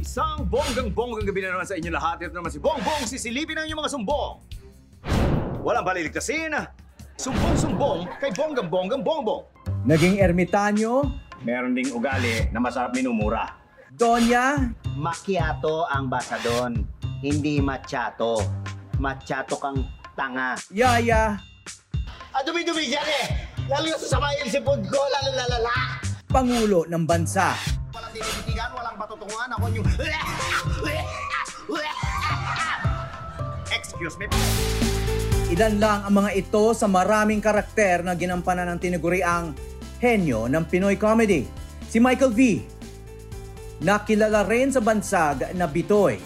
Isang bonggang-bonggang gabi na naman sa inyo lahat. Ito naman si Bongbong, sisilipin ang inyong mga sumbong. Walang baliligtasin. Sumbong-sumbong kay bonggang-bonggang bongbong. Naging ermitanyo, Meron ding ugali na masarap minumura. Donya, Macchiato ang basa doon, hindi machato. Machato kang tanga. Yaya, Ah, dumi-dumi dyan eh! Lalo yung sasamayin si food ko, lalo lalala! Pangulo ng Bansa. Walang tinititigan, patutunguhan, ako yung... Excuse me. Ilan lang ang mga ito sa maraming karakter na ginampanan ng tinaguriang henyo ng Pinoy comedy. Si Michael V. Nakilala rin sa bansag na Bitoy.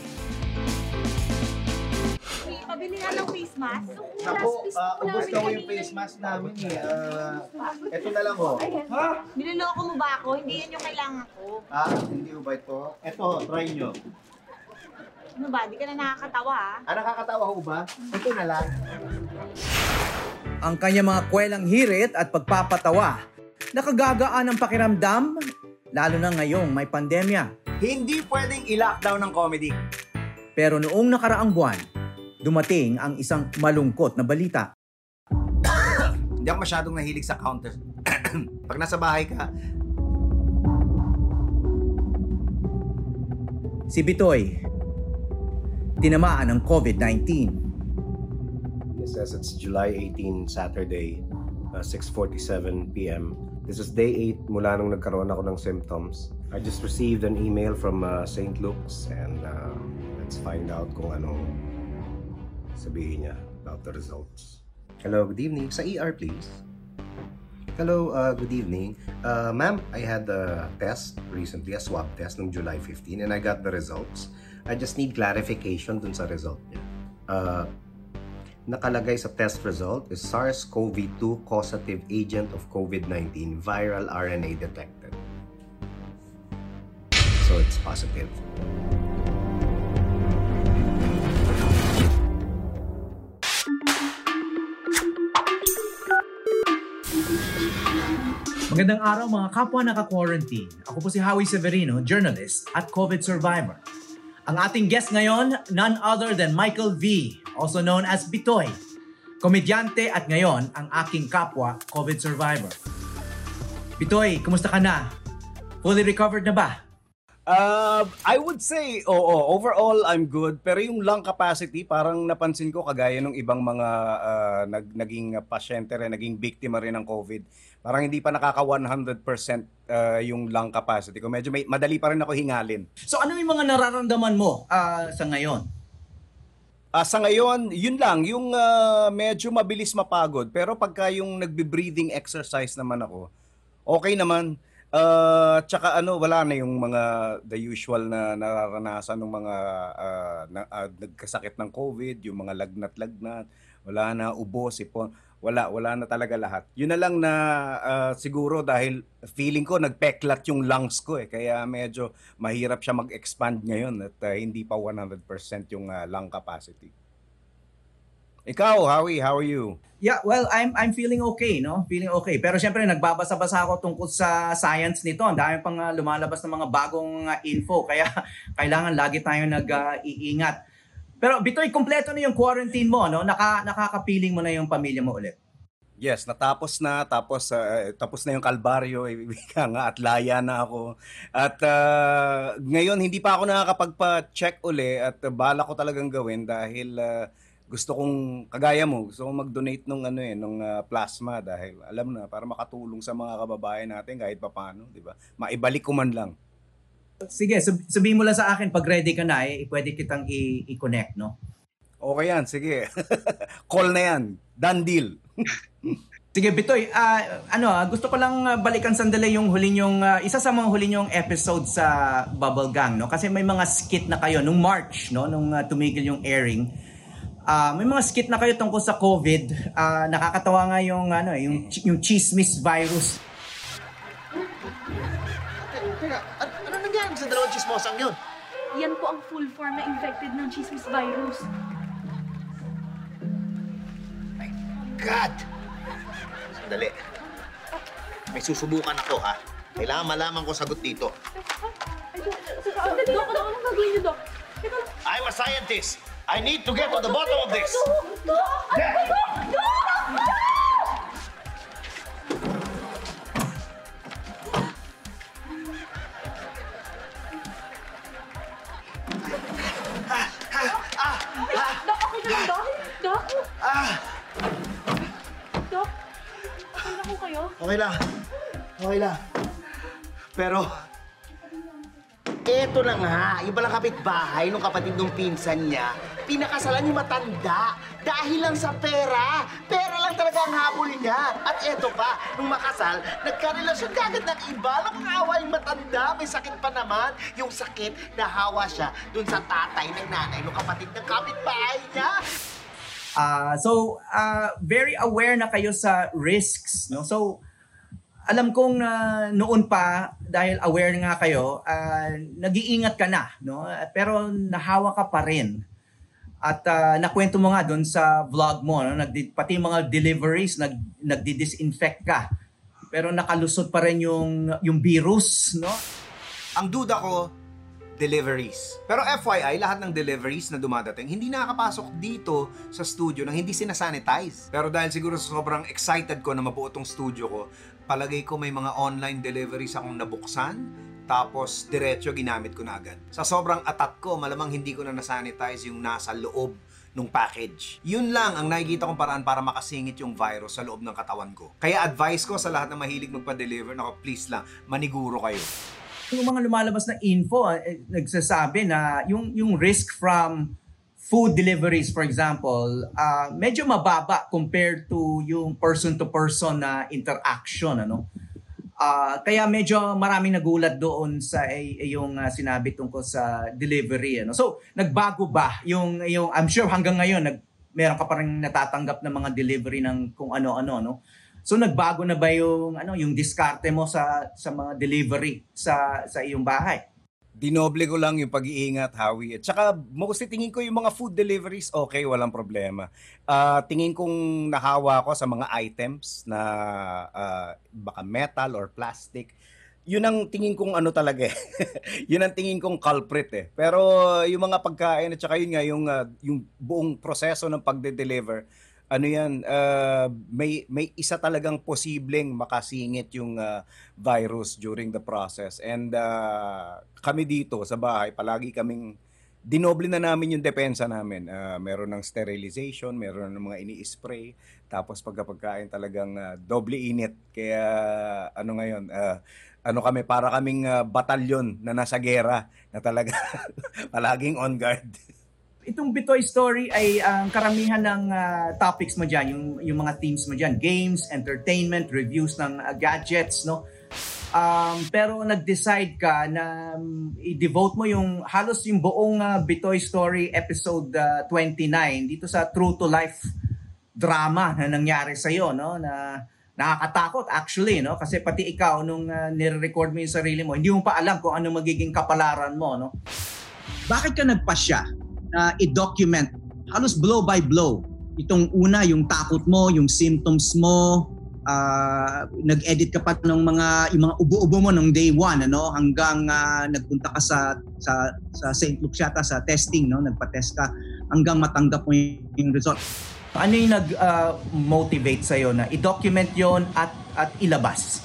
Pabili nga ng face mask. Ako, uh, ubos na ko yung face mask namin eh. Ah, eto na lang oh. Niloloko mo ba ako? Hindi yan yung kailangan ko. Ah, hindi ba ito? Eto, try nyo. Ano ba? Di ka na nakakatawa ah. Ah, nakakatawa ho ba? Ito na lang. Ang kanya mga kwelang hirit at pagpapatawa. Nakagagaan ang pakiramdam, lalo na ngayong may pandemya. Hindi pwedeng i-lockdown ng comedy. Pero noong nakaraang buwan, dumating ang isang malungkot na balita. Hindi ako masyadong nahilig sa counter. Pag nasa bahay ka, Si Bitoy, tinamaan ng COVID-19. It says it's July 18, Saturday, uh, 6.47 p.m. This is day 8 mula nung nagkaroon ako ng symptoms. I just received an email from uh, St. Luke's and uh, let's find out kung anong sabihin niya about the results. Hello, good evening. Sa ER, please. Hello, uh, good evening. Uh, ma'am, I had a test recently, a swab test noong July 15 and I got the results. I just need clarification dun sa result niya. Uh, nakalagay sa test result is SARS-CoV-2 causative agent of COVID-19 viral RNA detected. So it's positive. Magandang araw mga kapwa naka-quarantine. Ako po si Howie Severino, journalist at COVID survivor. Ang ating guest ngayon, none other than Michael V, also known as Bitoy. Komedyante at ngayon ang aking kapwa COVID survivor. Bitoy, kumusta ka na? Fully recovered na ba? Uh, I would say, oo, overall I'm good. Pero yung lung capacity, parang napansin ko kagaya ng ibang mga uh, nag, naging pasyente rin, naging biktima rin ng COVID. Parang hindi pa nakaka 100% uh, yung lung capacity ko. Medyo may, madali pa rin ako hingalin. So ano yung mga nararamdaman mo ah, sa ngayon? Ah, sa ngayon, yun lang, yung ah, medyo mabilis mapagod. Pero pagka yung nagbe-breathing exercise naman ako, okay naman. Uh, tsaka ano, wala na yung mga the usual na nararanasan ng mga ah, na, ah, nagkasakit ng COVID, yung mga lagnat-lagnat, wala na ubo, sipon, wala, wala na talaga lahat. Yun na lang na ah, siguro dahil feeling ko nagpeklat yung lungs ko eh, kaya medyo mahirap siya mag-expand ngayon at ah, hindi pa 100% yung ah, lung capacity. Ikaw, Howie, how are you? Yeah, well, I'm I'm feeling okay, no? Feeling okay. Pero syempre nagbabasa-basa ako tungkol sa science nito. Ang dami pang ah, lumalabas ng mga bagong ah, info kaya kailangan lagi tayong nag-iingat. Pero Bitoy, kompleto na yung quarantine mo, no? Naka nakakapiling mo na yung pamilya mo ulit. Yes, natapos na, tapos ah, tapos na yung kalbaryo, ibigay nga, at laya na ako. At ah, ngayon, hindi pa ako nakakapagpa-check uli at uh, bala ko talagang gawin dahil ah, gusto kong, kagaya mo, gusto kong mag-donate nung, ano eh, nung ah, plasma dahil alam na, para makatulong sa mga kababayan natin kahit papano, di ba? Maibalik ko man lang. Sige, sab- sabihin mo lang sa akin pag ready ka na, eh, pwede kitang i- i-connect, no? Okay yan, sige. Call na yan. Done deal. Sige, Bitoy, ah, ano, ah, gusto ko lang balikan sandali yung huli yung isa sa mga huli yung episode sa Bubble Gang, no? Kasi may mga skit na kayo nung March, no, nung ah, tumigil yung airing. Ah, may mga skit na kayo tungkol sa COVID. Ah, nakakatawa nga yung ano, eh, yung yung chismis virus. Teka, ano, ano nangyari sa dalawang chismosang yun? Yan po ang full form na infected ng chismis virus. God! Sandali. May susubukan ako, ha? Kailangan malaman ko sagot dito. Sandali, Dok, Dok, this. I need to get to the bottom of this. Dok? Okay na po kayo? Okay lang. Okay lang. Pero, eto na nga, yung palang kapitbahay nung kapatid ng pinsan niya, pinakasalan yung matanda dahil lang sa pera. Pera lang talaga ang habol niya. At eto pa, nung makasal, nagkarelasyon kagad ng iba. Alam mo, awa yung matanda, may sakit pa naman. Yung sakit, nahawa siya dun sa tatay ng nanay nung kapatid ng kapitbahay niya. Ah, so ah, very aware na kayo sa risks, no? So alam kong na noon pa dahil aware nga kayo, ah, nag-iingat ka na, no? Pero nahawa ka pa rin. At ah, nakwento mo nga doon sa vlog mo, no? Nagdi- pati mga deliveries nag nagdi-disinfect ka. Pero nakalusot pa rin yung yung virus, no? Ang duda ko, deliveries. Pero FYI, lahat ng deliveries na dumadating, hindi nakakapasok dito sa studio nang hindi sinasanitize. Pero dahil siguro sobrang excited ko na mabuo tong studio ko, palagay ko may mga online deliveries akong nabuksan, tapos diretso ginamit ko na agad. Sa sobrang atat ko, malamang hindi ko na nasanitize yung nasa loob nung package. Yun lang ang nakikita kong paraan para makasingit yung virus sa loob ng katawan ko. Kaya advice ko sa lahat ng mahilig magpa-deliver, nako please lang, maniguro kayo. Yung mga lumalabas na info eh, nagsasabi na yung yung risk from food deliveries for example ah, medyo mababa compared to yung person to person na interaction ano? Ah, kaya medyo maraming nagulat doon sa eh, eh, yung ah, sinabi tungkol sa delivery ano? So nagbago ba yung yung I'm sure hanggang ngayon nag meron ka pa rin natatanggap ng mga delivery ng kung ano-ano no So nagbago na ba yung ano yung diskarte mo sa sa mga delivery sa sa iyong bahay? Dinoble ko lang yung pag-iingat, Howie. At saka, mostly tingin ko yung mga food deliveries, okay, walang problema. Ah, tingin kong nahawa ko sa mga items na ah, baka metal or plastic. Yun ang tingin kong ano talaga eh. yun ang tingin kong culprit eh. Pero yung mga pagkain at saka yun nga, yung, ah, yung buong proseso ng pagde-deliver, ano yan, ah, may, may isa talagang posibleng makasingit yung ah, virus during the process. And ah, kami dito sa bahay, palagi kaming dinoble na namin yung depensa namin. Ah, meron ng sterilization, meron ng mga ini-spray, tapos pagkapagkain talagang ah, doble init. Kaya ano ngayon, ah, ano kami, para kaming ah, batalyon na nasa gera na talaga palaging on guard. Itong Bitoy story ay ang karamihan ng ah, topics mo diyan, yung yung mga themes mo diyan, games, entertainment, reviews ng ah, gadgets, no? Um, pero nag-decide ka na um, i-devote mo yung halos yung buong ah, Bitoy story episode ah, 29 dito sa true to life drama na nangyari sa iyo no? Na nakakatakot actually no? Kasi pati ikaw nung uh, nire-record mo yung sarili mo hindi mo pa alam kung ano magiging kapalaran mo no? Bakit ka nagpasya na i-document halos blow by blow itong una yung takot mo, yung symptoms mo, ah, nag-edit ka pa ng mga yung mga ubo-ubo mo nung day one ano hanggang ah, nagpunta ka sa sa sa St. Luke yata sa testing no nagpa-test ka hanggang matanggap mo yung, yung result. ano yung nag-motivate sa'yo na i-document yon at at ilabas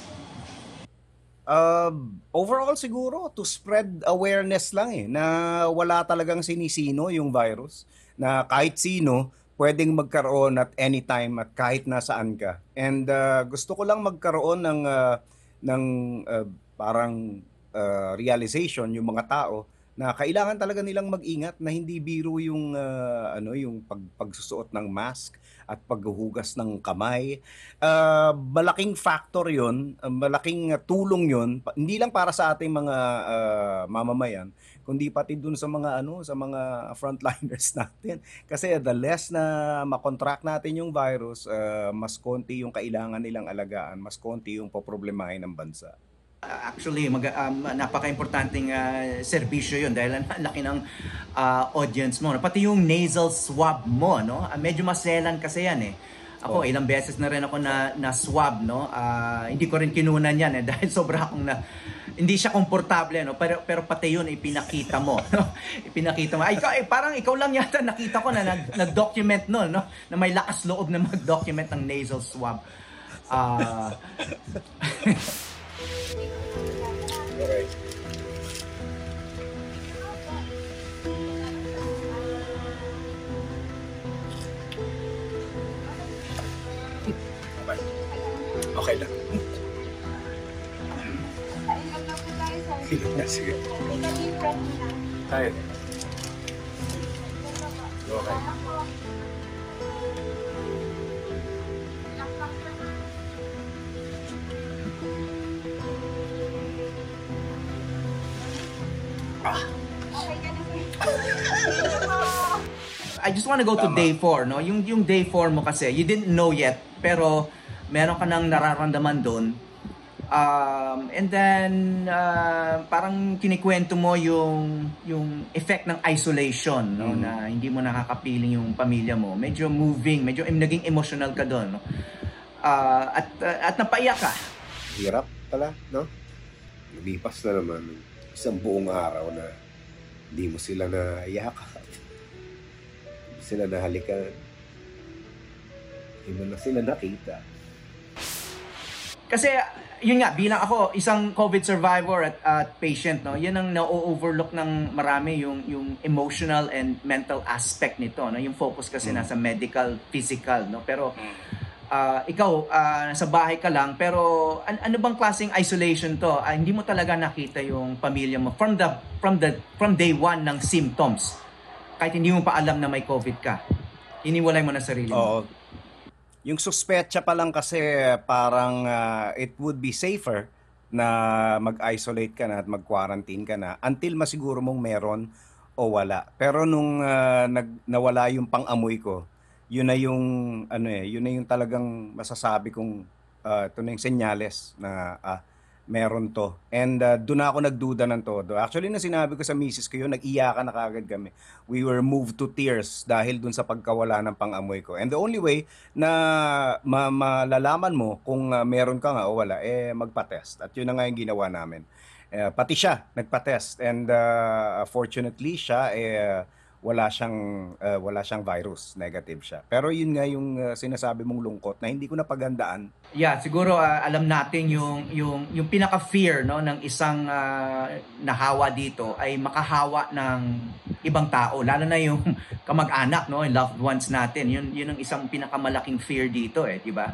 Uh, overall siguro to spread awareness lang eh na wala talagang sinisino yung virus na kahit sino pwedeng magkaroon at anytime at kahit nasaan ka. And uh, gusto ko lang magkaroon ng uh, ng uh, parang uh, realization yung mga tao na kailangan talaga nilang mag-ingat na hindi biro yung uh, ano yung pag pagsusuot ng mask at paghuhugas ng kamay. Uh, malaking factor 'yon, uh, malaking tulong 'yon hindi lang para sa ating mga uh, mamamayan kundi pati dun sa mga ano sa mga frontliners natin kasi the less na makontract natin yung virus uh, mas konti yung kailangan nilang alagaan mas konti yung poproblemahin ng bansa actually mag, um, napaka-importanting uh, serbisyo yun dahil ang laki ng uh, audience mo no? pati yung nasal swab mo no? Ah, medyo maselan kasi yan eh. Ako Oh. ilang beses na rin ako na na swab no? Ah, hindi ko rin kinunan yan eh dahil sobra akong na hindi siya komportable no? Pero pero pati yun ipinakita mo no? Ipinakita mo. Ay ikaw eh, parang ikaw lang yata nakita ko na nag, nag-document no no? Na may lakas loob na mag-document ng nasal swab. Ah Okay lang. Sige. Tayo. Okay. I just want to go to Tama. day 4, no? Yung, yung day 4 mo kasi, you didn't know yet, pero meron ka nang nararamdaman doon. Um, and then, uh, parang kinikwento mo yung, yung effect ng isolation, no? Mm. Na hindi mo nakakapiling yung pamilya mo. Medyo moving, medyo naging emotional ka doon, no? Uh, at, uh, at napaiyak ka. Hirap pala, no? Lumipas na naman isang buong araw na hindi mo sila na yakap. Hindi sila nahalikan. Hindi mo na sila nakita. Kasi yun nga bilang ako isang COVID survivor at, at patient no, yun ang na-overlook ng marami yung yung emotional and mental aspect nito no. Yung focus kasi nasa medical, physical no. Pero ah, ikaw ah, nasa bahay ka lang pero an- ano bang klaseng isolation to? Ah, hindi mo talaga nakita yung pamilya mo from the from the from day one ng symptoms. Kahit hindi mo pa alam na may COVID ka. Iniwalay mo na sarili mo. Oo. Yung suspetsa pa lang kasi parang ah, it would be safer na mag-isolate ka na at mag-quarantine ka na until masiguro mong meron o wala. Pero nung ah, nag, nawala yung pang-amoy ko, yun na yung ano eh, yun na yung talagang masasabi kong ah, ito na yung senyales na ah, meron to. And uh, doon ako nagduda ng todo. Actually, na sinabi ko sa misis ko yun, nag-iyakan na kagad kami. We were moved to tears dahil dun sa pagkawala ng pang-amoy ko. And the only way na ma- malalaman mo kung uh, meron ka nga o wala, eh magpa-test. At yun na nga yung ginawa namin. Eh, pati siya, nagpa-test. And uh, fortunately, siya, eh, wala siyang uh, wala siyang virus, negative siya. Pero yun nga yung uh, sinasabi mong lungkot na hindi ko napagandaan Yeah, siguro ah, alam natin yung yung yung pinaka-fear no ng isang ah, nahawa dito ay makahawa ng ibang tao, lalo na yung kamag-anak no, yung loved ones natin. Yun yun ang isang pinakamalaking fear dito eh, di ba?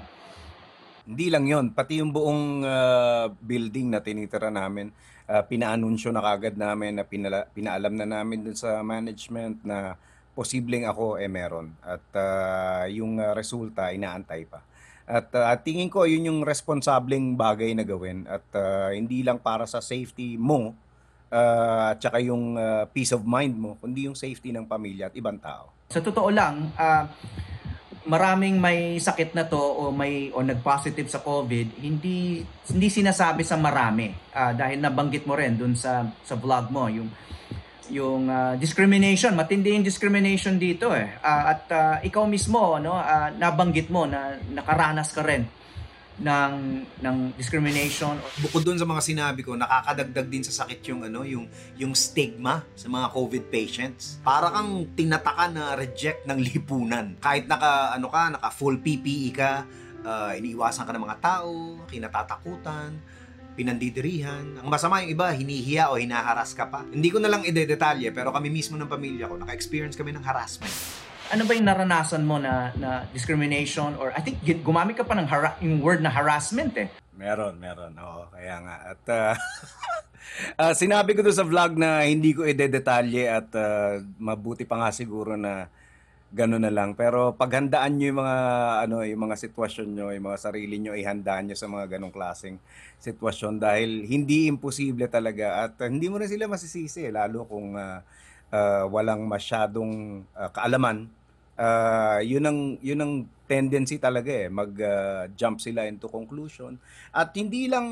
Hindi lang yon pati yung buong ah, building na tinitira namin, ah, pinaanunsyo na kagad namin na pinala, pinaalam na namin dun sa management na posibleng ako eh meron. At ah, yung ah, resulta inaantay pa. At ah, tingin ko yun yung responsableng bagay na gawin at ah, hindi lang para sa safety mo ah, at saka yung ah, peace of mind mo, kundi yung safety ng pamilya at ibang tao. Sa totoo lang, ah, maraming may sakit na to o may o nag-positive sa COVID, hindi hindi sinasabi sa marami Ah, dahil nabanggit mo rin dun sa sa vlog mo yung yung ah, discrimination, matindi yung discrimination dito eh. Ah, at ah, ikaw mismo no, ah, nabanggit mo na nakaranas ka rin ng ng discrimination bukod doon sa mga sinabi ko, nakakadagdag din sa sakit yung ano, yung yung stigma sa mga COVID patients. Para kang tinataka na reject ng lipunan. Kahit naka ano ka, naka full PPE ka, uh, iniiwasan ka ng mga tao, kinatatakutan, pinandidirihan. Ang masama yung iba, hinihiya o hinaharas ka pa. Hindi ko na lang idedetalye, pero kami mismo ng pamilya ko, naka-experience kami ng harassment. Ano ba yung naranasan mo na na discrimination or I think gumamit ka pa ng hara- yung word na harassment eh. Meron, meron. Oo, kaya nga. At ah, ah, sinabi ko doon sa vlog na hindi ko idedetalye at ah, mabuti pa nga siguro na gano'n na lang. Pero paghandaan nyo yung mga, ano, yung mga sitwasyon nyo, yung mga sarili nyo, ihandaan nyo sa mga ganong klaseng sitwasyon dahil hindi imposible talaga at ah, hindi mo na sila masisisi, lalo kung ah, ah, walang masyadong ah, kaalaman. Ah, yun ang yun ang tendency talaga eh mag ah, jump sila into conclusion. At hindi lang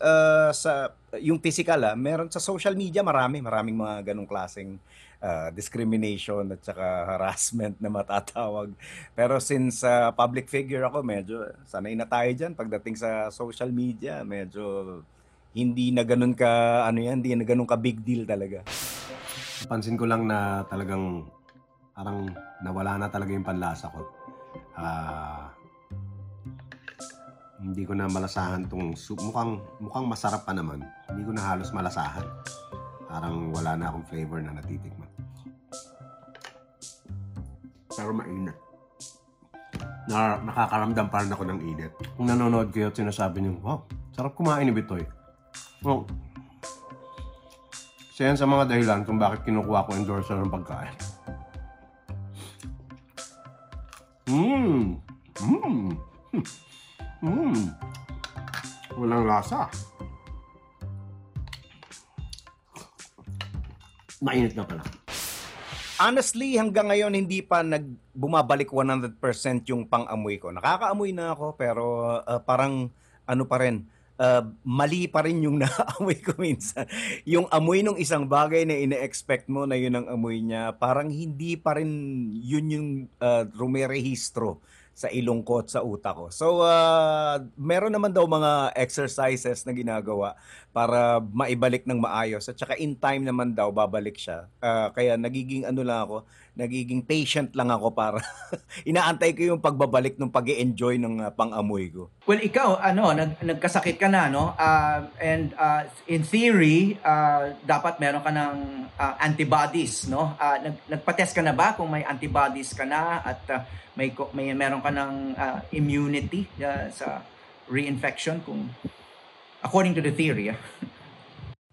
ah, sa yung physical ah meron sa social media marami maraming mga ganong klaseng ah, discrimination at saka harassment na matatawag. Pero since ah, public figure ako medyo sanay na tayo diyan pagdating sa social media medyo hindi na ganun ka ano yan, hindi na ganun ka big deal talaga. Pansin ko lang na talagang parang nawala na talaga yung panlasa ko. Ah, hindi ko na malasahan tong soup. Mukhang, mukhang masarap pa naman. Hindi ko na halos malasahan. Parang wala na akong flavor na natitikman. Pero mainit. Na, nakakaramdam pa rin ako ng init. Kung nanonood kayo at sinasabi niyo, wow, sarap kumain ni Bitoy. Oh, isa yan sa mga dahilan kung bakit kinukuha ko endorser ng pagkain. Mmm! Mmm! Mmm! Walang lasa. Mainit na pala. Honestly, hanggang ngayon hindi pa nag bumabalik 100% yung pang-amoy ko. Nakakaamoy na ako pero uh, parang ano pa rin, uh, mali pa rin yung naamoy ko minsan. Yung amoy ng isang bagay na ine-expect mo na yun ang amoy niya, parang hindi pa rin yun yung uh, rumerehistro sa ilong ko at sa utak ko. So, uh, meron naman daw mga exercises na ginagawa para maibalik ng maayos. At saka in time naman daw, babalik siya. Uh, kaya nagiging ano lang ako, nagiging patient lang ako para inaantay ko yung pagbabalik ng pag enjoy ng uh, pang-amoy ko. Well, ikaw, ano, nag, nagkasakit ka na, no? Uh, and uh, in theory, uh, dapat meron ka ng uh, antibodies, no? Uh, nag, nagpa-test ka na ba kung may antibodies ka na at uh, may may meron ka ng uh, immunity uh, sa reinfection kung according to the theory. ah.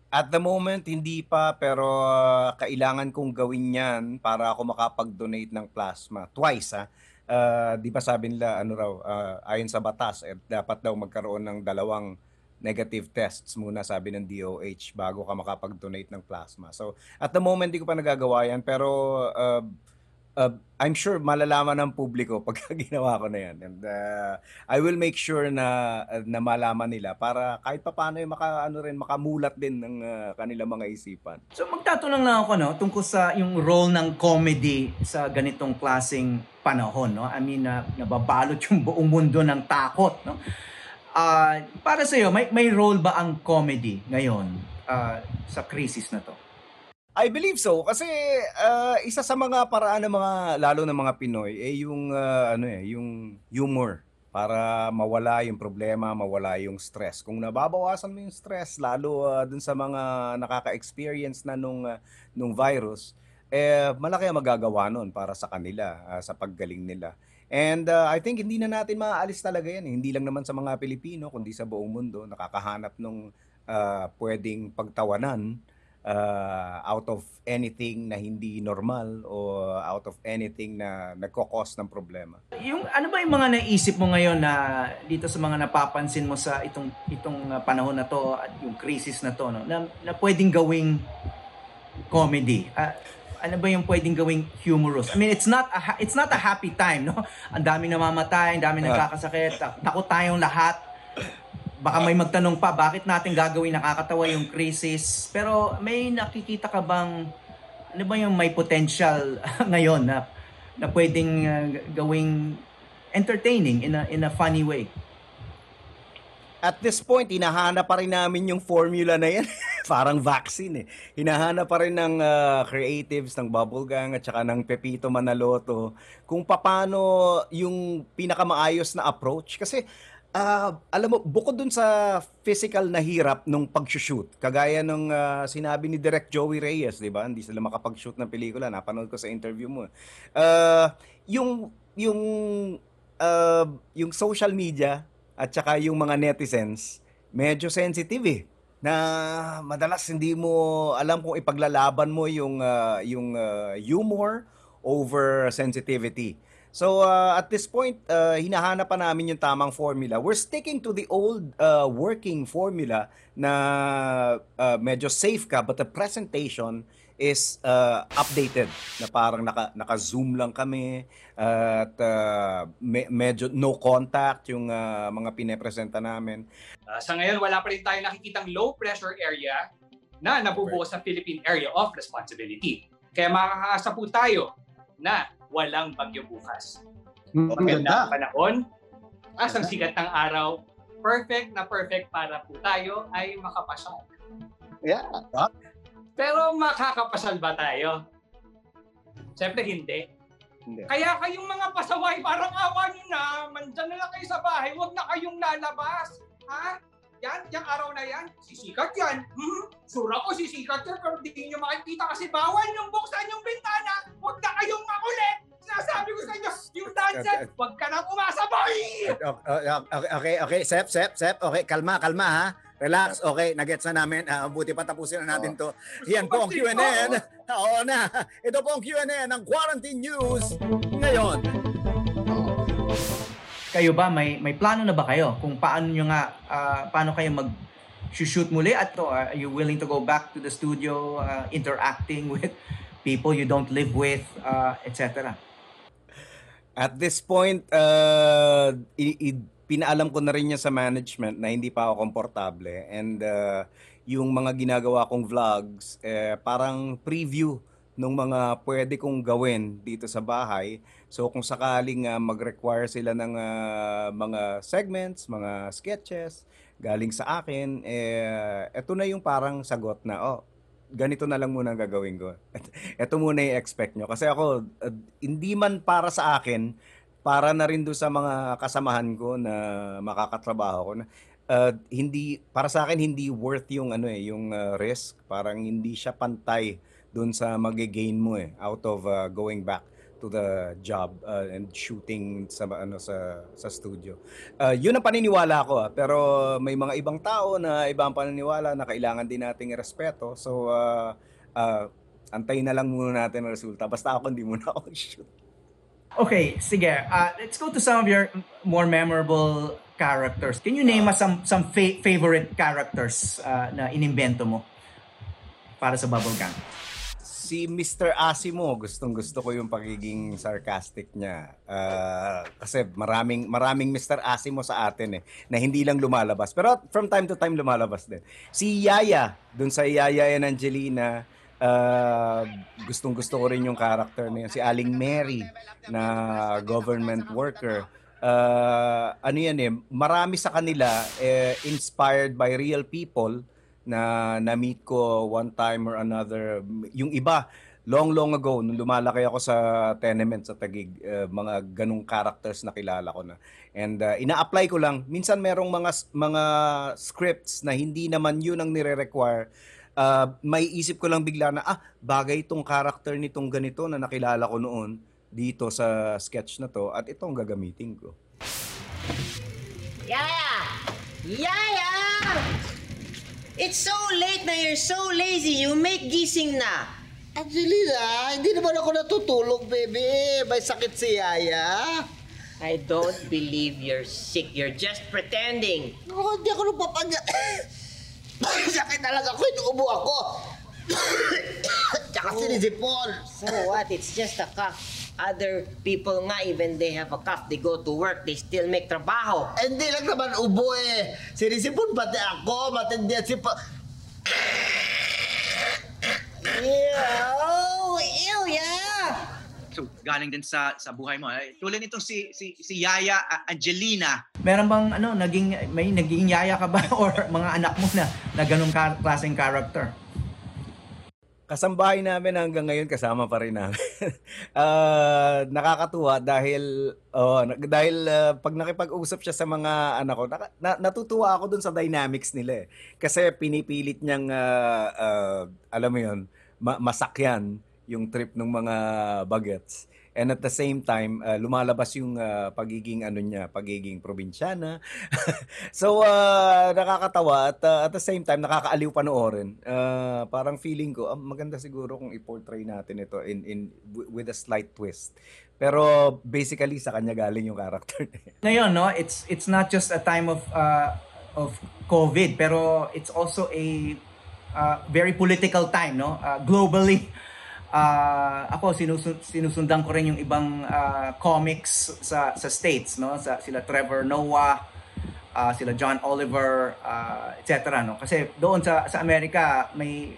At the moment, hindi pa, pero uh, kailangan kong gawin yan para ako makapag-donate ng plasma. Twice, ha? Uh, di ba sabi nila, ano raw, uh, ayon sa batas, eh, dapat daw magkaroon ng dalawang negative tests muna, sabi ng DOH, bago ka makapag-donate ng plasma. So, at the moment, di ko pa nagagawa yan, pero uh, uh, I'm sure malalaman ng publiko pag ginawa ko na yan. And uh, I will make sure na uh, na malaman nila para kahit pa paano yung maka, ano rin, makamulat din ng uh, kanilang mga isipan. So magtatanong lang ako no tungkol sa yung role ng comedy sa ganitong klaseng panahon no. I mean uh, nababalot yung buong mundo ng takot no. Uh, para sa iyo may may role ba ang comedy ngayon uh, sa crisis na to? I believe so kasi uh, isa sa mga paraan ng mga lalo ng mga Pinoy eh yung uh, ano eh yung humor para mawala yung problema, mawala yung stress. Kung nababawasan mo yung stress lalo uh, dun sa mga nakaka-experience na nung uh, nung virus, eh malaki ang magagawa nun para sa kanila, uh, sa paggaling nila. And uh, I think hindi na natin maaalis talaga yan. Eh. Hindi lang naman sa mga Pilipino, kundi sa buong mundo nakakahanap nung uh, pwedeng pagtawanan uh, out of anything na hindi normal o out of anything na nagkakos ng problema. Yung ano ba yung mga naisip mo ngayon na dito sa mga napapansin mo sa itong itong uh, panahon na to at yung crisis na to no na, na pwedeng gawing comedy. Uh, ano ba yung pwedeng gawing humorous? I mean, it's not a it's not a happy time, no? Ang daming namamatay, ang daming nagkakasakit, takot tayong lahat baka may magtanong pa, bakit natin gagawin nakakatawa yung crisis? Pero may nakikita ka bang, ano ba yung may potential ngayon na, na pwedeng uh, gawing entertaining in a, in a funny way? At this point, hinahanap pa rin namin yung formula na yan. Parang vaccine eh. Hinahanap pa rin ng uh, creatives, ng Bubblegang at saka ng Pepito Manaloto kung paano yung pinakamaayos na approach. Kasi Ah, alam mo, bukod dun sa physical na hirap nung pag-shoot, kagaya nung ah, sinabi ni Direk Joey Reyes, 'di ba? Hindi sila makapag-shoot ng pelikula, napanood ko sa interview mo. Ah, yung yung ah, yung social media at saka yung mga netizens, medyo sensitive eh. Na madalas hindi mo alam kung ipaglalaban mo yung ah, yung ah, humor over sensitivity. So uh, at this point, uh, hinahanap pa namin yung tamang formula. We're sticking to the old uh, working formula na uh, medyo safe ka but the presentation is uh, updated na parang naka, naka-zoom lang kami at uh, me- medyo no contact yung uh, mga pinepresenta namin. Uh, sa ngayon, wala pa rin tayo nakikitang low pressure area na nabubuo sa Philippine Area of Responsibility. Kaya makakaasa po tayo na walang bagyo bukas. Ang Maganda ganda. ang panahon, as ang sikat ng araw, perfect na perfect para po tayo ay makapasal. Yeah. Pero makakapasal ba tayo? Siyempre hindi. Hindi. Kaya kayong mga pasaway, parang awa nyo na, mandyan na lang kayo sa bahay, huwag na kayong lalabas. Ha? Yan, yung araw na yan, sisikat yan. Hmm? Sura ko sisikat yan, pero hindi nyo makikita kasi bawal yung buksan yung bintana, huwag na kayong makulit. Sinasabi ko sa inyo, yung dancer, huwag ka na umasa, boy! Okay, okay, okay. Sep, Sep, Sep. Okay, kalma, kalma ha. Relax. Okay, nagets na namin. Ah, buti pa tapusin na natin to. Yan po ang Q&A. Oo na. Ito po ang Q&A ng Quarantine News ngayon. Kayo ba may may plano na ba kayo kung paano nyo nga ah, paano kayo mag shoot muli at to, are you willing to go back to the studio ah, interacting with people you don't live with ah, etc. At this point, uh, i- i- pinaalam ko na rin niya sa management na hindi pa ako komportable. And uh, yung mga ginagawa kong vlogs, eh, parang preview ng mga pwede kong gawin dito sa bahay. So kung sakaling uh, mag-require sila ng uh, mga segments, mga sketches galing sa akin, eh, eto na yung parang sagot na, oh, ganito na lang muna ang gagawin ko. Ito muna yung expect nyo. Kasi ako, uh, hindi man para sa akin, para na rin doon sa mga kasamahan ko na makakatrabaho ko na uh, hindi para sa akin hindi worth yung ano eh yung uh, risk parang hindi siya pantay doon sa mage-gain mo eh out of uh, going back to the job uh, and shooting sa ano sa sa studio. Uh, yun ang paniniwala ko ah. pero may mga ibang tao na ibang paniniwala na kailangan din nating irespeto. So uh, uh, antayin na lang muna natin ang resulta. Basta ako hindi muna ako shoot. Okay, sige. ah, let's go to some of your more memorable characters. Can you name us some some fa- favorite characters ah, na inimbento mo para sa Bubblegum? Si Mr. Asimo, gustong gusto ko yung pagiging sarcastic niya. Ah, kasi maraming maraming Mr. Asimo sa atin eh na hindi lang lumalabas. Pero from time to time lumalabas din. Si Yaya, dun sa Yaya and Angelina, ah, gustong gusto ko rin yung character na yun. Si Aling Mary na government worker. Ah, ano yan eh, marami sa kanila eh, inspired by real people na na-meet ko one time or another. Yung iba, long long ago, nung lumalaki ako sa tenement sa Tagig, eh, mga ganong characters na kilala ko na. And uh, ina-apply ko lang. Minsan merong mga mga scripts na hindi naman yun ang nire-require. Uh, may isip ko lang bigla na, ah, bagay itong character nitong ganito na nakilala ko noon dito sa sketch na to at ito ang gagamitin ko. Yaya! Yaya! It's so late na you're so lazy. You make gising na. Angelina, hindi naman ako natutulog, baby. May sakit si Yaya. I don't believe you're sick. You're just pretending. Ako, hindi ako nagpapag... sakit talaga ako, inuubo ako. Tsaka sinisipon. So what? It's just a cough. Other people nga, even they have a cough, they go to work, they still make trabaho. Hindi lang naman ubo eh. Sinisipon pati ako, matindi at sipa... Ew! Ew, yeah! So, galing din sa sa buhay mo. Eh, Tulad nitong si si si Yaya Angelina. Meron bang ano, naging may naging yaya ka ba or mga anak mo na na ganung ka- klaseng character? Kasambahay namin hanggang ngayon kasama pa rin namin. Ah, nakakatuwa dahil oh, dahil ah, pag nakipag-usap siya sa mga anak ko, naka- na- natutuwa ako dun sa dynamics nila eh. Kasi pinipilit niyang ah, ah, alam mo 'yun, ma- masakyan yung trip ng mga bagets. And at the same time, ah, lumalabas yung ah, pagiging ano niya, pagiging probinsyana. so ah, nakakatawa at ah, at the same time nakakaaliw panoorin. Ah, parang feeling ko ah, maganda siguro kung i-portray natin ito in in wi- with a slight twist. Pero basically sa kanya galing yung character niya. Ngayon, no, it's it's not just a time of uh, of COVID, pero it's also a uh, very political time, no? Uh, globally, uh, ako sinusun- sinusundan ko rin yung ibang uh, comics sa sa states, no? Sa sila Trevor Noah, uh, sila John Oliver, uh, etc. No? Kasi doon sa sa Amerika may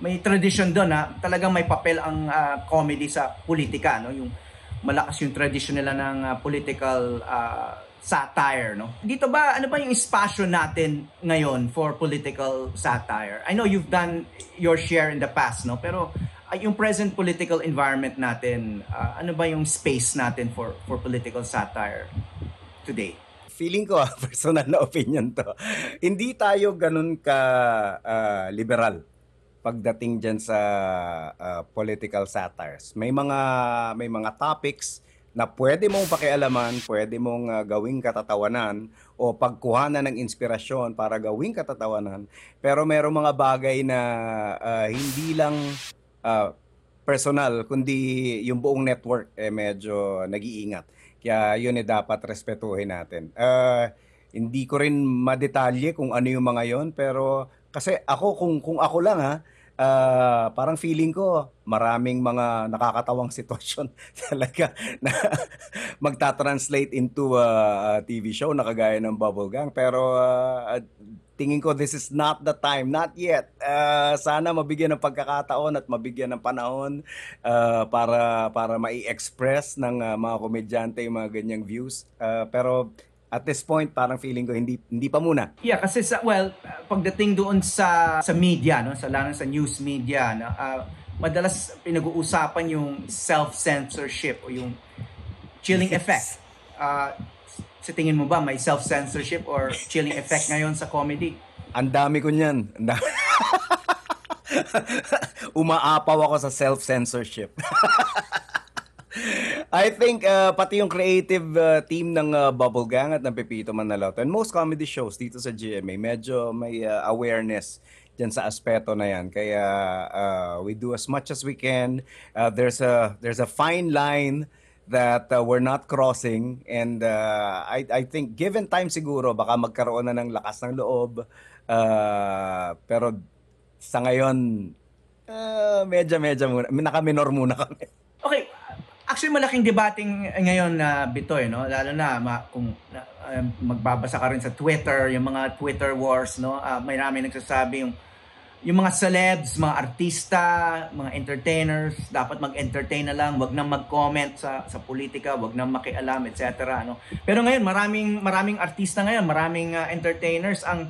may tradition doon na talagang may papel ang uh, comedy sa politika, no? Yung malakas yung tradition nila ng uh, political uh, satire, no? Dito ba, ano ba yung espasyo natin ngayon for political satire? I know you've done your share in the past, no? Pero yung present political environment natin, uh, ano ba yung space natin for for political satire today? feeling ko, ah, personal na opinion to, hindi tayo ganun ka ah, liberal pagdating dyan sa ah, political satires. May mga may mga topics na pwede mong pakialaman, pwede mong ah, gawing katatawanan o pagkuhanan ng inspirasyon para gawing katatawanan. Pero merong mga bagay na ah, hindi lang ah, personal, kundi yung buong network eh medyo nag-iingat. Kaya yun eh dapat respetuhin natin. Ah, hindi ko rin madetalye kung ano yung mga yon pero kasi ako kung kung ako lang ha, ah, parang feeling ko maraming mga nakakatawang sitwasyon talaga na magta-translate into a, a TV show na kagaya ng Bubble Gang pero ah, tingin ko this is not the time, not yet. Ah, sana mabigyan ng pagkakataon at mabigyan ng panahon ah, para para mai-express ng ah, mga komedyante yung mga ganyang views. Ah, pero at this point parang feeling ko hindi hindi pa muna. Yeah, kasi sa well, uh, pagdating doon sa sa media, no, sa lalo sa news media, no, uh, madalas pinag-uusapan yung self-censorship o yung chilling Yes. effect. Uh, sa tingin mo ba may self-censorship or chilling effect ngayon sa comedy? Ang dami ko niyan. Umaapaw ako sa self-censorship. I think uh, pati yung creative uh, team ng uh, Bubble Gang at ng Pepito Manaloto and most comedy shows dito sa GMA medyo may uh, awareness dyan sa aspeto na yan. Kaya uh, we do as much as we can. Uh, there's a there's a fine line that uh, we're not crossing and uh, I I think given time siguro baka magkaroon na ng lakas ng loob Uh, pero sa ngayon uh, medyo medyo muna naka-minor muna kami. Okay, actually malaking debating ngayon na Bitoy, no? Lalo na ma, kung uh, magbabasa ka rin sa Twitter, yung mga Twitter wars, no? Uh, may rami nagsasabi yung yung mga celebs, mga artista, mga entertainers, dapat mag-entertain na lang, wag nang mag-comment sa sa politika, wag nang makialam, etc. No? Pero ngayon, maraming maraming artista ngayon, maraming uh, entertainers ang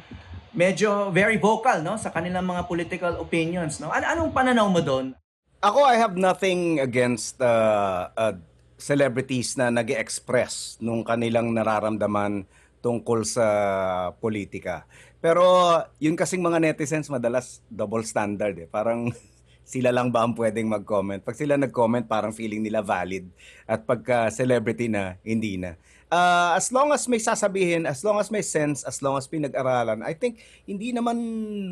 medyo very vocal no sa kanilang mga political opinions no. Ano anong pananaw mo doon? Ako, I have nothing against uh, uh, celebrities na nag express nung kanilang nararamdaman tungkol sa politika. Pero yun kasing mga netizens madalas double standard eh. Parang sila lang ba ang pwedeng mag-comment? Pag sila nag-comment, parang feeling nila valid. At pagka celebrity na, hindi na. Uh, as long as may sasabihin, as long as may sense, as long as pinag-aralan, I think hindi naman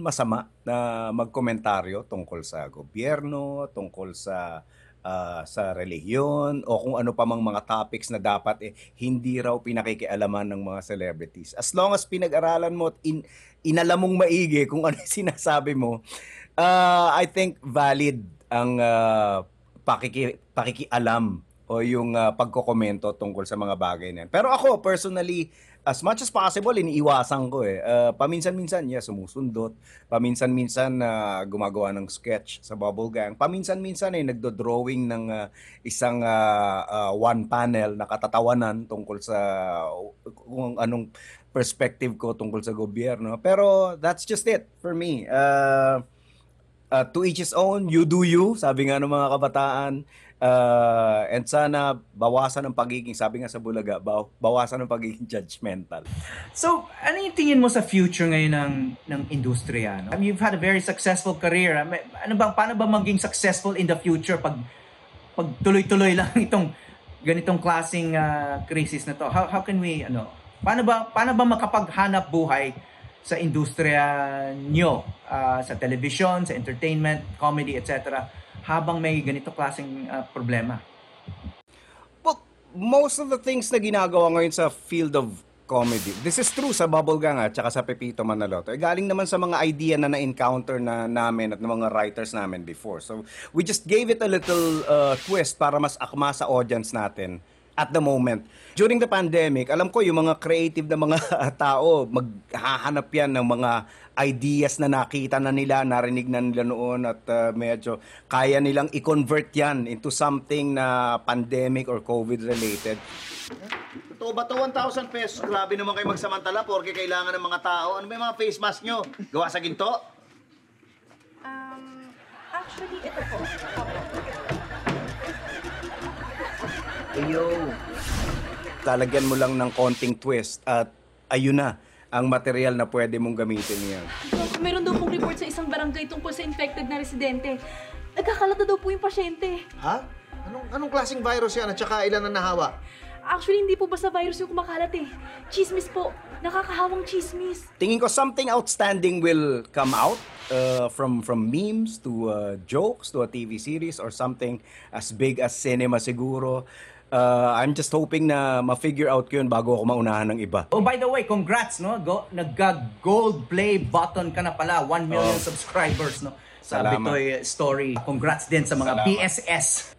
masama na magkomentaryo tungkol sa gobyerno, tungkol sa ah, sa relihiyon o kung ano pa mang mga topics na dapat eh, hindi raw pinakikialaman ng mga celebrities. As long as pinag-aralan mo at in, inalam mong maigi kung ano sinasabi mo, uh, I think valid ang uh, pakiki, pakikialam o yung uh, pagkokomento tungkol sa mga bagay na yan. Pero ako, personally, as much as possible, iniiwasan ko eh. Uh, paminsan-minsan, yeah, sumusundot. Paminsan-minsan, uh, gumagawa ng sketch sa Bubble Gang. Paminsan-minsan, eh, nagdo-drawing ng uh, isang uh, uh, one panel na katatawanan tungkol sa kung anong perspective ko tungkol sa gobyerno. Pero that's just it for me. Uh, uh, to each his own, you do you, sabi nga ng mga kabataan. Uh, and sana bawasan ng pagiging, sabi nga sa Bulaga, baw- bawasan ng pagiging judgmental. So, ano yung tingin mo sa future ngayon ng ng industriya? No? I mean, you've had a very successful career. Ano bang paano ba maging successful in the future pag pag tuloy-tuloy lang itong ganitong klaseng ah, crisis na to? How how can we ano? Paano ba paano ba makapaghanap buhay sa industriya nyo ah, sa television, sa entertainment, comedy, etc. habang may ganito klaseng ah, problema? Well, most of the things na ginagawa ngayon sa field of comedy, this is true sa Bubble Gang at saka sa Pepito Manaloto. Eh, galing naman sa mga idea na na-encounter na namin at ng mga writers namin before. So, we just gave it a little uh, twist para mas akma sa audience natin at the moment. During the pandemic, alam ko yung mga creative na mga tao, maghahanap yan ng mga ideas na nakita na nila, narinig na nila noon at uh, medyo kaya nilang i-convert yan into something na pandemic or COVID related. Totoo ba to 1,000 pesos? Grabe naman kayo magsamantala porke kailangan ng mga tao. Ano ba yung mga face mask nyo? Gawa sa ginto? Um, actually, ito po. Ayo. Lalagyan mo lang ng konting twist at ayun na ang material na pwede mong gamitin yan. Meron daw pong report sa isang barangay tungkol sa infected na residente. Nagkakalat na daw po yung pasyente. Ha? Anong, anong klaseng virus yan at saka ilan na nahawa? Actually, hindi po basta virus yung kumakalat eh. Chismis po. Nakakahawang chismis. Tingin ko something outstanding will come out uh, from from memes to uh, jokes to a TV series or something as big as cinema siguro. Uh, I'm just hoping na ma-figure out ko yun bago ako maunahan ng iba. Oh, by the way, congrats, no? Go, nagga-gold play button ka na pala. 1 million Oh. subscribers, no? Sa Salamat. Bitoy Story. Congrats din sa mga Salamat. PSS.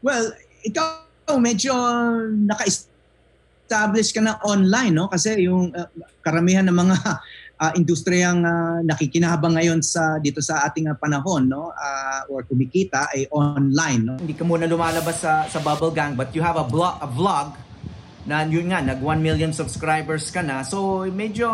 Well, ikaw medyo naka-establish ka na online, no? Kasi yung uh, karamihan ng mga uh, industriyang uh, nakikinahabang ngayon sa dito sa ating uh, panahon, no? Uh, or kumikita ay online, no? Hindi ka muna lumalabas sa, sa Bubble Gang, but you have a, blog, a vlog na yun nga, nag 1 million subscribers ka na. So, medyo,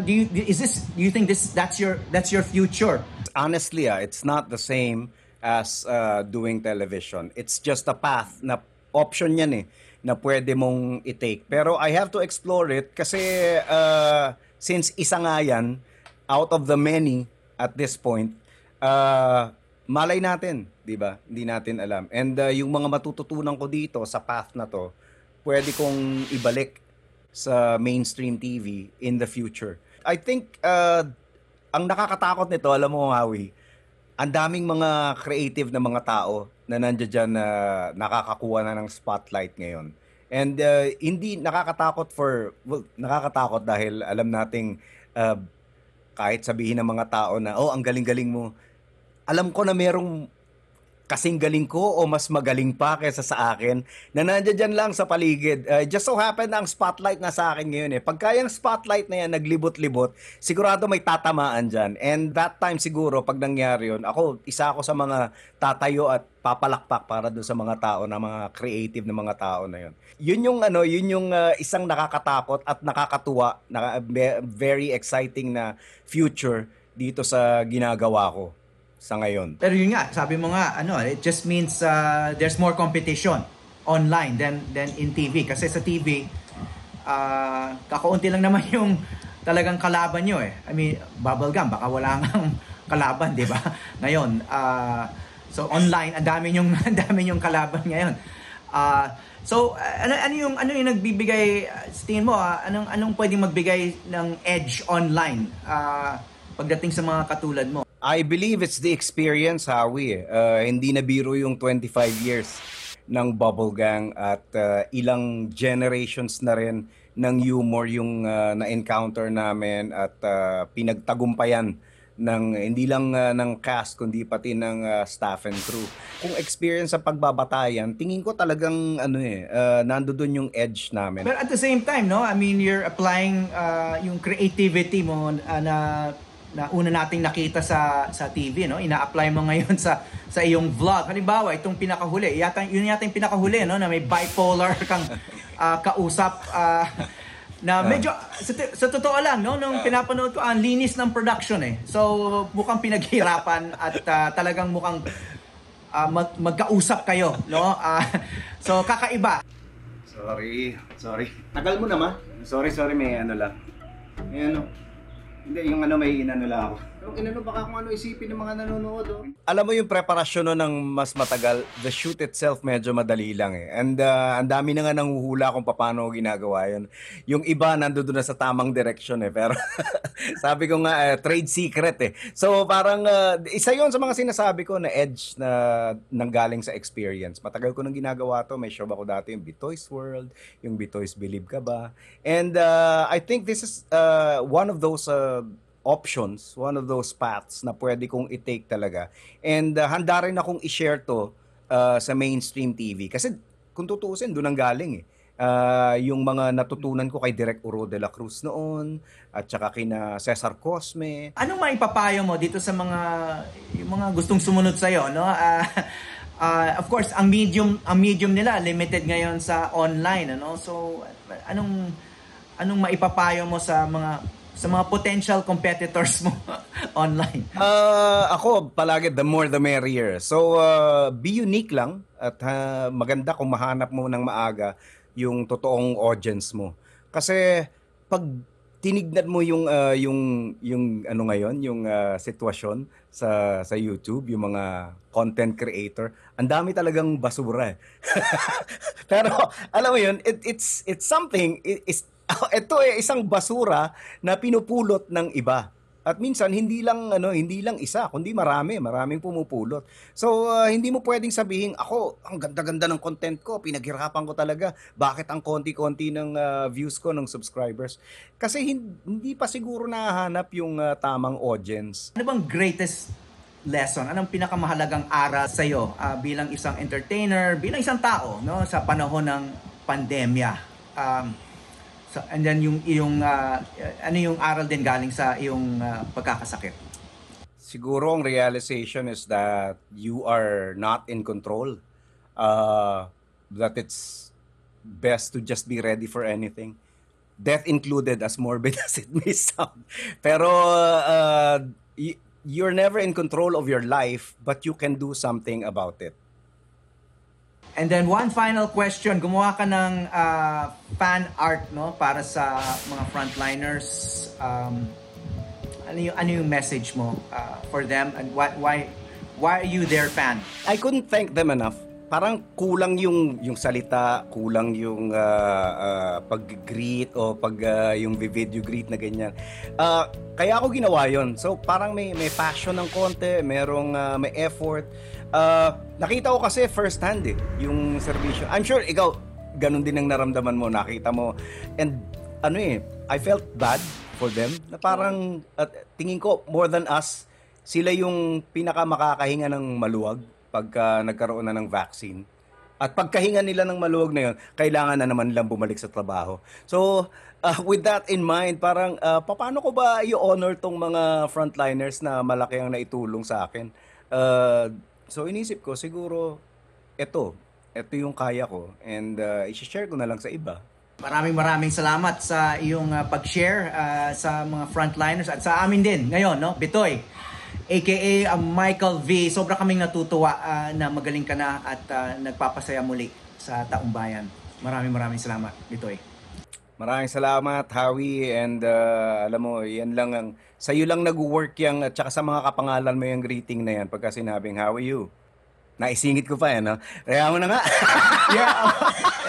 do you, is this, do you think this, that's your, that's your future? Honestly, ah, it's not the same as uh, doing television. It's just a path na option yan eh na pwede mong i-take. Pero I have to explore it kasi uh, since isa nga yan, out of the many at this point, uh, malay natin, di ba? Hindi natin alam. And uh, yung mga matututunan ko dito sa path na to, pwede kong ibalik sa mainstream TV in the future. I think uh, ang nakakatakot nito, alam mo, Howie, ang daming mga creative na mga tao na nandiyan na nakakakuha na ng spotlight ngayon. And uh, hindi nakakatakot for, well, nakakatakot dahil alam nating uh, kahit sabihin ng mga tao na, oh, ang galing-galing mo, alam ko na merong kasing galing ko o mas magaling pa kaysa sa akin na nandiyan dyan lang sa paligid. Uh, just so happen na ang spotlight na sa akin ngayon eh. Pagka yung spotlight na yan naglibot-libot, sigurado may tatamaan dyan. And that time siguro, pag nangyari yun, ako, isa ako sa mga tatayo at papalakpak para doon sa mga tao na mga creative na mga tao na yun. Yun yung ano, yun yung uh, isang nakakatakot at nakakatuwa, na, very exciting na future dito sa ginagawa ko sa ngayon. Pero yun nga, sabi mo nga, ano, it just means uh, there's more competition online than than in TV. Kasi sa TV, uh, kakaunti lang naman yung talagang kalaban nyo eh. I mean, bubblegum, baka wala ngang kalaban, di ba? Ngayon, uh, so online, ang dami yung ang dami yung kalaban ngayon. Uh, so ano ano yung ano yung nagbibigay uh, sa tingin mo uh, anong anong pwedeng magbigay ng edge online uh, pagdating sa mga katulad mo? I believe it's the experience, Howie. Uh, hindi na biro yung 25 years ng Bubble Gang at uh, ilang generations na rin ng humor yung uh, na-encounter namin at uh, pinagtagumpayan ng hindi lang uh, ng cast kundi pati ng uh, staff and crew. Kung experience sa pagbabatayan, tingin ko talagang ano eh uh, nandoon yung edge namin. But at the same time, no, I mean you're applying uh, yung creativity mo uh, na na una nating nakita sa sa TV no? Ina-apply mo ngayon sa sa iyong vlog. Halimbawa itong pinakahuli. Yata yun yata yung pinakahuli no? Na may bipolar kang uh, kausap uh, na medyo sa, sa totoo lang no? Nung pinapanood ko ang linis ng production eh. So mukhang pinaghirapan at uh, talagang mukhang uh, mag, magkausap kayo no? Uh, so kakaiba. Sorry, sorry. Tagal mo naman. Sorry, sorry, may ano lang. May ano. Hindi, yung ano may inano lang ako. Inano baka kung ano isipin ng mga nanonood. Oh. Alam mo yung preparasyon no ng mas matagal, the shoot itself medyo madali lang eh. And uh, ang dami na nga nanguhula kung paano ginagawa yun. Yung iba nandoon na sa tamang direction eh. Pero sabi ko nga, eh, trade secret eh. So parang uh, isa yon sa mga sinasabi ko na edge na nanggaling sa experience. Matagal ko nang ginagawa to. May show ako dati yung Bitoy's World, yung Bitoy's Believe Ka Ba. And uh, I think this is uh, one of those uh, options, one of those paths na pwede kong i-take talaga. And uh, handa rin akong i-share to uh, sa mainstream TV. Kasi kung tutuusin, doon ang galing eh. Uh, yung mga natutunan ko kay Direk Uro de la Cruz noon at saka kina Cesar Cosme. Anong maipapayo mo dito sa mga yung mga gustong sumunod sa iyo, no? Ah, Ah, of course, ang medium ang medium nila limited ngayon sa online, ano? So anong anong maipapayo mo sa mga sa mga potential competitors mo online? Uh, ako, palagi, the more the merrier. So, uh, be unique lang at uh, maganda kung mahanap mo ng maaga yung totoong audience mo. Kasi pag tinignan mo yung uh, yung yung ano ngayon, yung uh, sitwasyon sa sa YouTube, yung mga content creator, ang dami talagang basura. eh. Pero alam mo yun, it, it's it's something it, it's ito ay isang basura na pinupulot ng iba. At minsan hindi lang ano, hindi lang isa, kundi marami, maraming pumupulot. So uh, hindi mo pwedeng sabihin, ako, ang ganda-ganda ng content ko, pinaghirapan ko talaga. Bakit ang konti-konti ng uh, views ko, ng subscribers? Kasi hin- hindi pa siguro nahahanap yung uh, tamang audience. Ano bang greatest lesson? Anong pinakamahalagang aral sa iyo bilang isang entertainer, bilang isang tao, no, sa panahon ng pandemya? Um, so, and then yung yung uh, ano yung aral din galing sa iyong uh, pagkakasakit? Siguro ang realization is that you are not in control. Uh, that it's best to just be ready for anything. Death included, as morbid as it may sound. Pero uh, you're never in control of your life, but you can do something about it. And then one final question, gumawa ka ng uh, fan art no para sa mga frontliners. Um, ano yung ano yung message mo uh, for them and why why why are you their fan? I couldn't thank them enough. Parang kulang yung yung salita, kulang yung uh, uh, pag-greet o pag uh, yung video greet na ganyan. Uh, kaya ako ginawa 'yon. So parang may may passion ng konti, merong uh, may effort. Uh, nakita ko kasi first hand eh, yung serbisyo. I'm sure ikaw ganun din ang naramdaman mo, nakita mo. And ano eh, I felt bad for them na parang at tingin ko more than us, sila yung pinaka makakahinga ng maluwag pagka nagkaroon na ng vaccine. At pagkahinga nila ng maluwag na yun, kailangan na naman nilang bumalik sa trabaho. So, uh, with that in mind, parang uh, paano ko ba i-honor tong mga frontliners na malaki ang naitulong sa akin? Uh, so, inisip ko, siguro, eto, eto yung kaya ko. And uh, i-share ko na lang sa iba. Maraming maraming salamat sa iyong uh, pag-share uh, sa mga frontliners at sa amin din ngayon, no? Bitoy, aka uh, Michael V. Sobra kaming natutuwa uh, na magaling ka na at uh, nagpapasaya muli sa taong bayan. Maraming maraming salamat, Bitoy. Maraming salamat, Howie. And uh, alam mo, yan lang ang... Sa'yo lang nag-work yan at saka sa mga kapangalan mo yung greeting na yan pagka sinabing, how are you? Naisingit ko pa yan, no? Kaya mo na nga. yeah.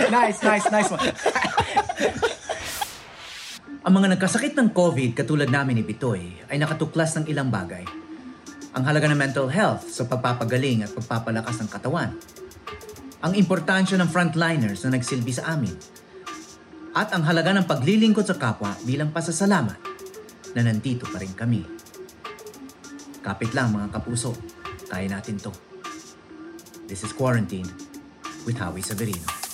nice, nice, nice one. Ang mga nagkasakit ng COVID katulad namin ni Bitoy ay nakatuklas ng ilang bagay. Ang halaga ng mental health sa pagpapagaling at pagpapalakas ng katawan. Ang importansya ng frontliners na nagsilbi sa amin. At ang halaga ng paglilingkod sa kapwa bilang pasasalamat na nandito pa rin kami. Kapit lang mga kapuso, kaya natin to. This is Quarantine with Howie Severino.